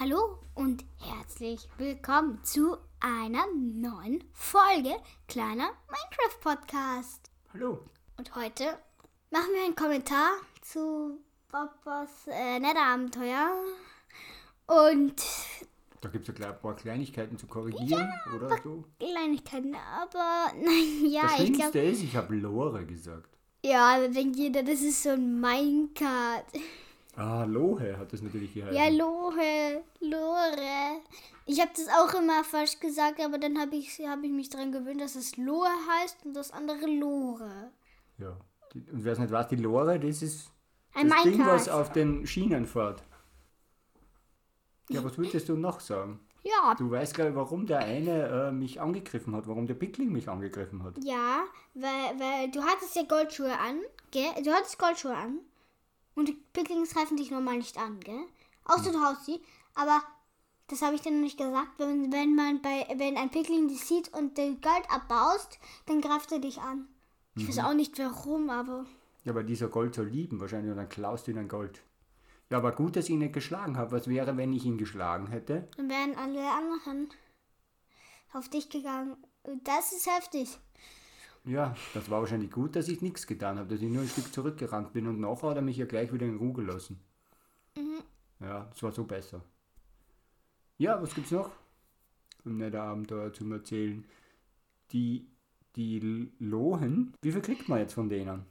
Hallo und herzlich willkommen zu einer neuen Folge kleiner Minecraft Podcast. Hallo. Und heute machen wir einen Kommentar zu Papas äh, Netherabenteuer. Und Da gibt es ja ein paar Kleinigkeiten zu korrigieren, oder so. Kleinigkeiten, aber nein, ja, das ich Schlimmste glaube. ist, ich habe Lore gesagt. Ja, da denkt jeder, das ist so ein Minecart. Ah, Lohe hat das natürlich geheißen. Ja, Lohe, Lore. Ich habe das auch immer falsch gesagt, aber dann habe ich, hab ich mich daran gewöhnt, dass es Lohe heißt und das andere Lore. Ja. Und wer es nicht weiß, die Lore, das ist Ein das Ding, was auf den Schienen fährt. Ja, was würdest du noch sagen? Ja, Du weißt, glaube ich, warum der eine äh, mich angegriffen hat, warum der Pickling mich angegriffen hat. ja, weil, weil du hattest ja Goldschuhe an, gell? Du hattest Goldschuhe an und die Picklings greifen dich normal nicht an, gell? Außer du haust sie, aber das habe ich dir noch nicht gesagt. Wenn, wenn man bei, wenn ein Pickling dich sieht und den Gold abbaust, dann greift er dich an. Ich weiß auch nicht warum, aber Ja, aber dieser Gold soll lieben wahrscheinlich und dann klaust du ihn ein Gold. Ja, aber gut, dass ich ihn nicht geschlagen habe. Was wäre, wenn ich ihn geschlagen hätte? dann wären alle anderen auf dich gegangen. Das ist heftig. Ja, das war wahrscheinlich gut, dass ich nichts getan habe, dass ich nur ein Stück zurückgerannt bin und nachher hat er mich ja gleich wieder in Ruhe gelassen. Ja, das war so besser. Ja, was gibt's noch? Im Netherabenteuer zum Erzählen. Die, die Lohen, wie viel kriegt man jetzt von denen?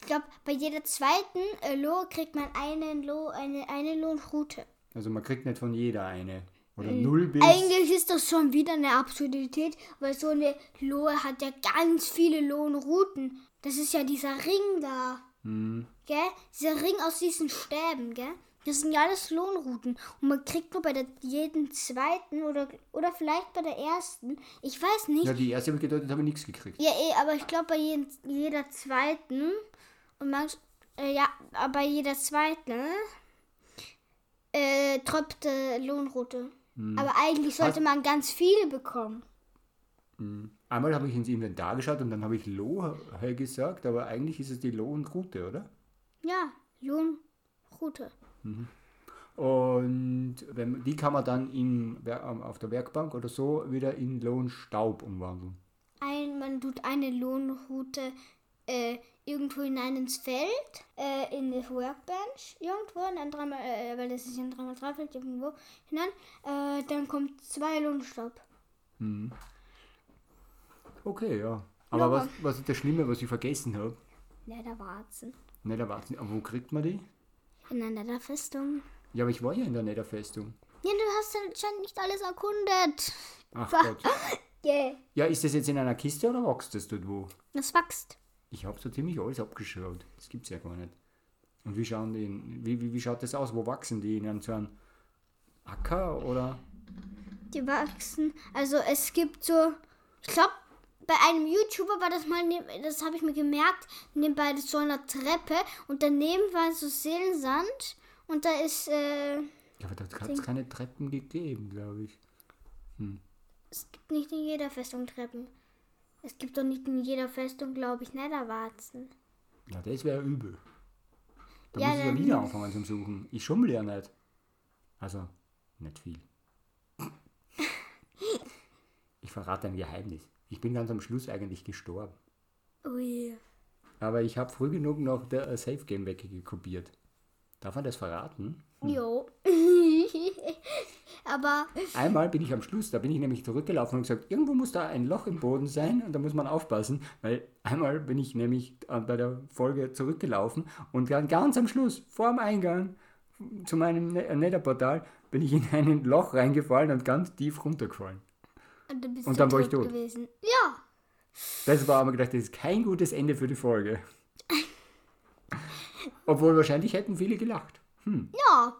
Ich glaube, bei jeder zweiten äh, Lo kriegt man einen Lo, eine, eine Lohnroute. Also man kriegt nicht von jeder eine. Oder null bis. Eigentlich ist das schon wieder eine Absurdität, weil so eine Lohe hat ja ganz viele Lohnrouten. Das ist ja dieser Ring da. Hm, Gell? Dieser Ring aus diesen Stäben, gell? Das sind ja alles Lohnrouten. Und man kriegt nur bei der jeden zweiten oder, oder vielleicht bei der ersten. Ich weiß nicht. ja, die erste habe ich gedeutet, habe ich nichts gekriegt. Ja, eh, aber ich glaube bei jeden, jeder zweiten und manch, äh, ja, aber bei jeder zweiten äh, tropft äh, Lohnroute. Aber eigentlich sollte man ganz viele bekommen. Einmal habe ich ins Inventar geschaut und dann habe ich Lohe gesagt, aber eigentlich ist es die Lohnroute, oder? Ja, Lohnroute. Und wenn, die kann man dann in, auf der Werkbank oder so wieder in Lohnstaub umwandeln. Ein, man tut eine Lohnroute äh, irgendwo hinein ins Feld, äh, in die Workbench, irgendwo, und dann dreimal, äh, weil das ist ja ein 3x3 Feld, irgendwo hinein, äh, dann kommt zwei Lohnstaub. Okay, ja. Aber was, was ist das Schlimme, was ich vergessen habe? Netherwarzen. Nicht erwarten. Aber wo kriegt man die? In einer Netherfestung. Ja, aber ich war ja in der Netherfestung. Ja, du hast anscheinend nicht alles erkundet. Ach Gott. Yeah. Ja, ist das jetzt in einer Kiste oder wächst das dort wo? Das wächst. Ich habe so ziemlich alles abgeschaut. Das gibt's ja gar nicht. Und wie schauen die, in, wie, wie, wie schaut das aus? Wo wachsen die? In einem so einem Acker oder? Die wachsen. Also es gibt so. Ich glaube, bei einem YouTuber war das mal, neb- das habe ich mir gemerkt, nebenbei so einer Treppe und daneben war so Seelensand und da ist, äh, Ja, aber da hat es keine Treppen gegeben, glaube ich. es gibt nicht in jeder Festung Treppen. Es gibt doch nicht in jeder Festung, glaube ich, Netherwarzen. Ja, das wäre übel. Da Ja, muss ich ja wieder anfangen zum Suchen. Ich schummel ja nicht. Also, nicht viel. Ich verrate ein Geheimnis. Ich bin ganz am Schluss eigentlich gestorben. Ui. Aber ich habe früh genug noch der äh, Safe Game weggekopiert. Darf man das verraten? Jo. Aber Einmal bin ich am Schluss, da bin ich nämlich zurückgelaufen und gesagt, irgendwo muss da ein Loch im Boden sein und da muss man aufpassen, weil einmal bin ich nämlich äh, bei der Folge zurückgelaufen und dann ganz am Schluss, vor dem Eingang zu meinem Ne- äh, Netherportal, bin ich in ein Loch reingefallen und ganz tief runtergefallen. und dann bist Und du dann war ich tot gewesen. Ja. Das war aber gedacht, das ist kein gutes Ende für die Folge. Obwohl wahrscheinlich hätten viele gelacht. Ja.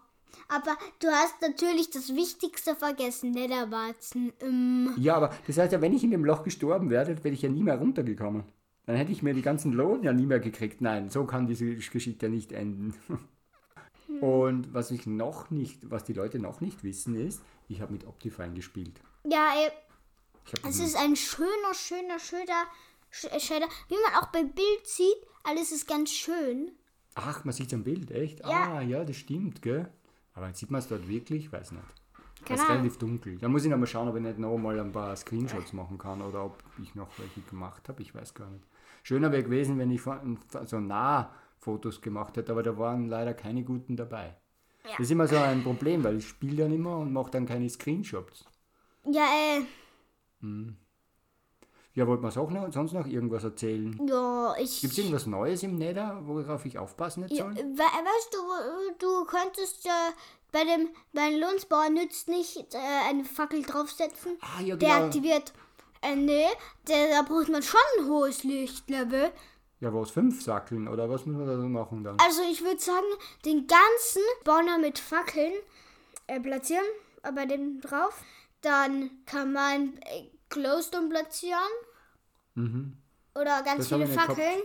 Aber du hast natürlich das Wichtigste vergessen, Netherwarzen. Ähm, Ja, aber das heißt ja, wenn ich in dem Loch gestorben wäre, wäre ich ja nie mehr runtergekommen. Dann hätte ich mir die ganzen Lohn ja nie mehr gekriegt. Nein, so kann diese Geschichte nicht enden. Und was ich noch nicht, was die Leute noch nicht wissen, ist, ich habe mit Optifine gespielt. ja, ey, es ist ein schöner, schöner, schöner Sch- Shader. Wie man auch beim Bild sieht, alles ist ganz schön. Ach, man sieht es am Bild, echt? Ja. Ah, ja, das stimmt, gell? Aber sieht man es dort wirklich? Weiß nicht. Das ist relativ dunkel. Da muss ich noch mal schauen, ob ich nicht noch mal ein paar Screenshots machen kann oder ob ich noch welche gemacht habe. Ich weiß gar nicht. Schöner wäre gewesen, wenn ich so nah Fotos gemacht hätte, aber da waren leider keine guten dabei. Ja. Das ist immer so ein Problem, weil ich spiele dann immer und mache dann keine Screenshots. Ja, äh, Ja, wollte man auch noch, sonst noch irgendwas erzählen? ja, ich. Gibt es irgendwas Neues im Nether, worauf ich aufpassen hätte Ja, we weißt du, du könntest äh, bei dem bei dem Lohnsbauer nützt nicht äh, eine Fackel draufsetzen. Ah, ja, Der genau. aktiviert. Äh, nee, der, da braucht man schon ein hohes Lichtlevel. Ja, was? Fünf Sackeln oder was muss man da so machen dann? Also ich würde sagen, den ganzen Spawner mit Fackeln äh, platzieren, äh, bei dem drauf. Dann kann man äh, Glowstone platzieren. Oder ganz Das viele Fackeln.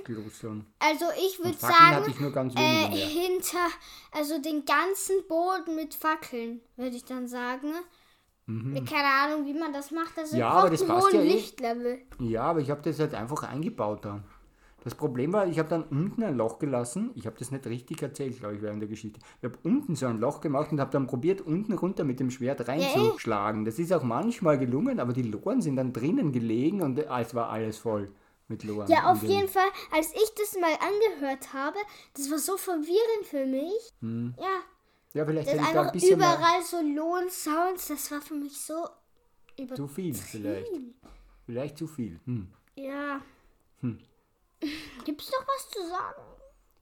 Also ich würde sagen, ich äh, hinter, also den ganzen Boden mit Fackeln, würde ich dann sagen. Keine Ahnung, wie man das macht. Mhm. Ja, aber das passt ja eh. Lichtlevel. Ja, aber ich habe das halt einfach eingebaut dann. Das Problem war, ich habe dann unten ein Loch gelassen. Ich habe das nicht richtig erzählt, glaube ich, während der Geschichte. Ich habe unten so ein Loch gemacht und habe dann probiert, unten runter mit dem Schwert reinzuschlagen. Das ist auch manchmal gelungen, aber die Loren sind dann drinnen gelegen und es war alles voll mit Loren. Ja, auf jeden Fall, als ich das mal angehört habe, das war so verwirrend für mich. Hm. Ja, Ja, vielleicht das hätte ich da ein bisschen mehr überall so Lohnsounds, das war für mich so über. zu viel vielleicht. Vielleicht zu viel. Hm. Ja. Hm. Gibt's noch was zu sagen?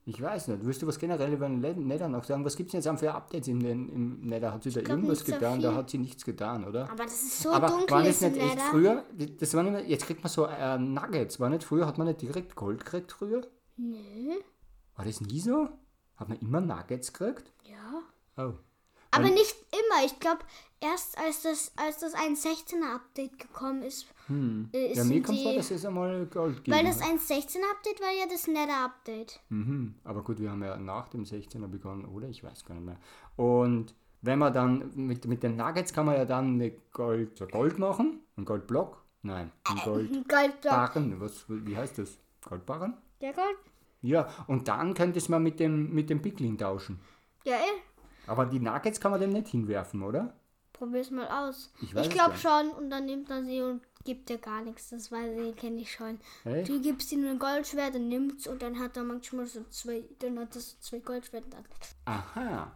Ich weiß nicht. Willst du was generell über den Nether noch sagen? Was gibt es jetzt für Updates den, im Nether? Hat sie da irgendwas nicht so getan? Da viel. hat sie nichts getan, oder? Aber das ist so Aber dunkel waren das im nicht echt Nether. früher? Das waren immer, jetzt kriegt man so äh, Nuggets. War nicht früher, hat man nicht direkt Gold gekriegt früher? Nö. War das nie so? Hat man immer Nuggets gekriegt? Ja. Oh. Aber Und- nicht immer. Ich glaube, erst als das, als das 1.16er Update gekommen ist, äh, Ja, mir kommt vor, dass es einmal Gold gibt. Weil das 1.16er Update war ja das Nether Update. Mhm. Aber gut, wir haben ja nach dem 16er begonnen, oder? Ich weiß gar nicht mehr. Und wenn man dann mit, mit den Nuggets kann man ja dann eine Gold, so Gold machen. Ein Goldblock? Nein, ein Goldblock. Goldbarren. Was, wie heißt das? Goldbarren? Ja, Gold. Ja, und dann könnte es man mit dem, mit dem Piglin tauschen. Ja, eh. Aber die Nuggets kann man dem nicht hinwerfen, oder? Probier's mal aus. Ich Ich, glaube schon. Und dann nimmt er sie und gibt dir gar nichts. Das weiß ich, kenne ich schon. Echt? Du gibst ihm ein Goldschwert und nimmt's und dann hat er manchmal so zwei, dann hat er so zwei Goldschwerter. Aha.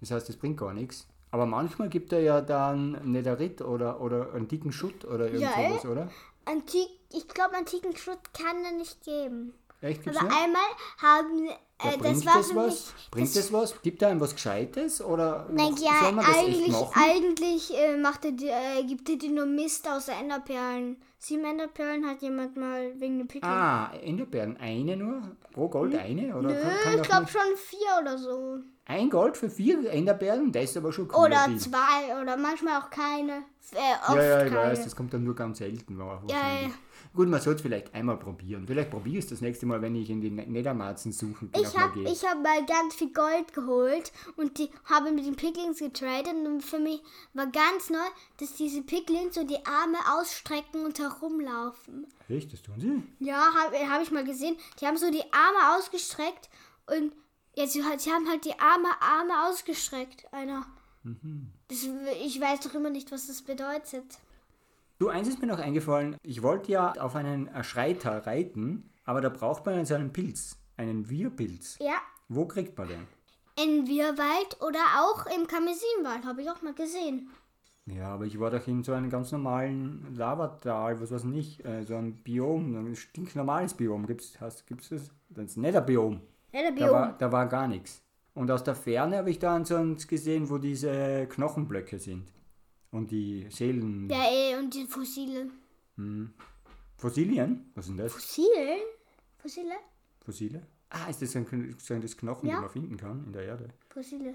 Das heißt, das bringt gar nichts. Aber manchmal gibt er ja dann Netherite oder, oder einen dicken Schutt oder irgend Ja, sowas, oder? Antik, ich glaube, antiken Schutt kann er nicht geben. Echt, Aber nicht? einmal haben, Ja, äh, bringt das war das was? Bringt das, was? Gibt er einem was Gescheites? Oder Nein, ja, soll man das echt eigentlich, machen? eigentlich äh, macht er, die- äh, gibt er dir nur Mist aus Enderperlen. Sieben Enderperlen hat jemand mal wegen dem Pickel. Ah, Enderbeeren. Eine nur? Pro Gold eine? Oder Nö, kann, kann ich glaube schon vier oder so. Ein Gold für vier Enderbeeren? Das ist aber schon cool. Oder zwei oder manchmal auch keine. Äh, oft Ja, ja, ich keine. weiß, das kommt dann nur ganz selten. Ja, ja. Gut, man sollte es vielleicht einmal probieren. Vielleicht probiere ich es das nächste Mal, wenn ich in die Ne- Nethermarzen suchen bin. Ich habe hab mal ganz viel Gold geholt und die habe mit den Picklings getradet und für mich war ganz neu, dass diese Picklings so die Arme ausstrecken und herumlaufen. Echt, das tun sie? Ja, habe hab ich mal gesehen. Die haben so die Arme ausgestreckt und ja, sie, sie haben halt die Arme, Arme ausgestreckt. Einer. Das, ich weiß doch immer nicht, was das bedeutet. Du, eins ist mir noch eingefallen. Ich wollte ja auf einen Schreiter reiten, aber da braucht man so einen Pilz. Einen Wirpilz. Ja, Wo kriegt man den? in Wirwald oder auch im Kamesinwald, habe ich auch mal gesehen. Ja, aber ich war doch in so einem ganz normalen Lavatal, was weiß ich nicht, äh, so ein Biom, ein stinknormales Biom. Gibt's, hast, gibt's das? Das Netherbiom. Ja, Da war, da war gar nichts. Und aus der Ferne habe ich so eins gesehen, wo diese Knochenblöcke sind. Und die Seelen. Ja, eh, und die Fossile. Fossilien? Was sind das? Fossil? Fossile? Fossile? Ah, ist das ein, ein das Knochen, Ja. die man finden kann in der Erde? Fossile.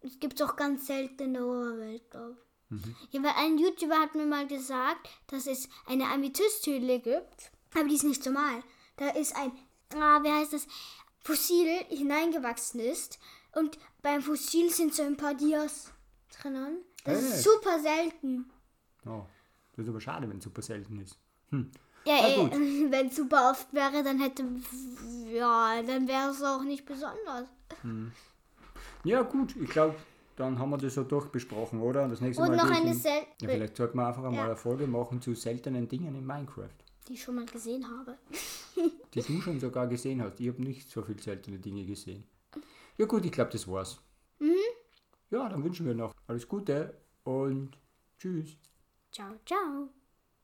Es gibt auch ganz selten in der Oberwelt, glaube ich. Ja, weil ein YouTuber hat mir mal gesagt, dass es eine Amethysthöhle gibt, aber die ist nicht normal. Da ist ein, ah, wie heißt das, Fossil hineingewachsen ist und beim Fossil sind so ein paar Dias drinnen. Das ist Echt? super selten. Oh, das ist aber schade, wenn es super selten ist. Ja, Na eh, gut. wenn es super oft wäre, dann hätte, ja, dann wäre es auch nicht besonders. Ja, gut, ich glaube, dann haben wir das so durchbesprochen, oder? Das nächste Und Mal noch eine in- Sel Ja, vielleicht sollten wir einfach einmal Ja. eine Folge machen zu seltenen Dingen in Minecraft. Die ich schon mal gesehen habe. Die du schon sogar gesehen hast. Ich habe nicht so viele seltene Dinge gesehen. Ja gut, ich glaube, das war's. Ja, dann wünschen wir noch alles Gute und tschüss. Ciao, ciao.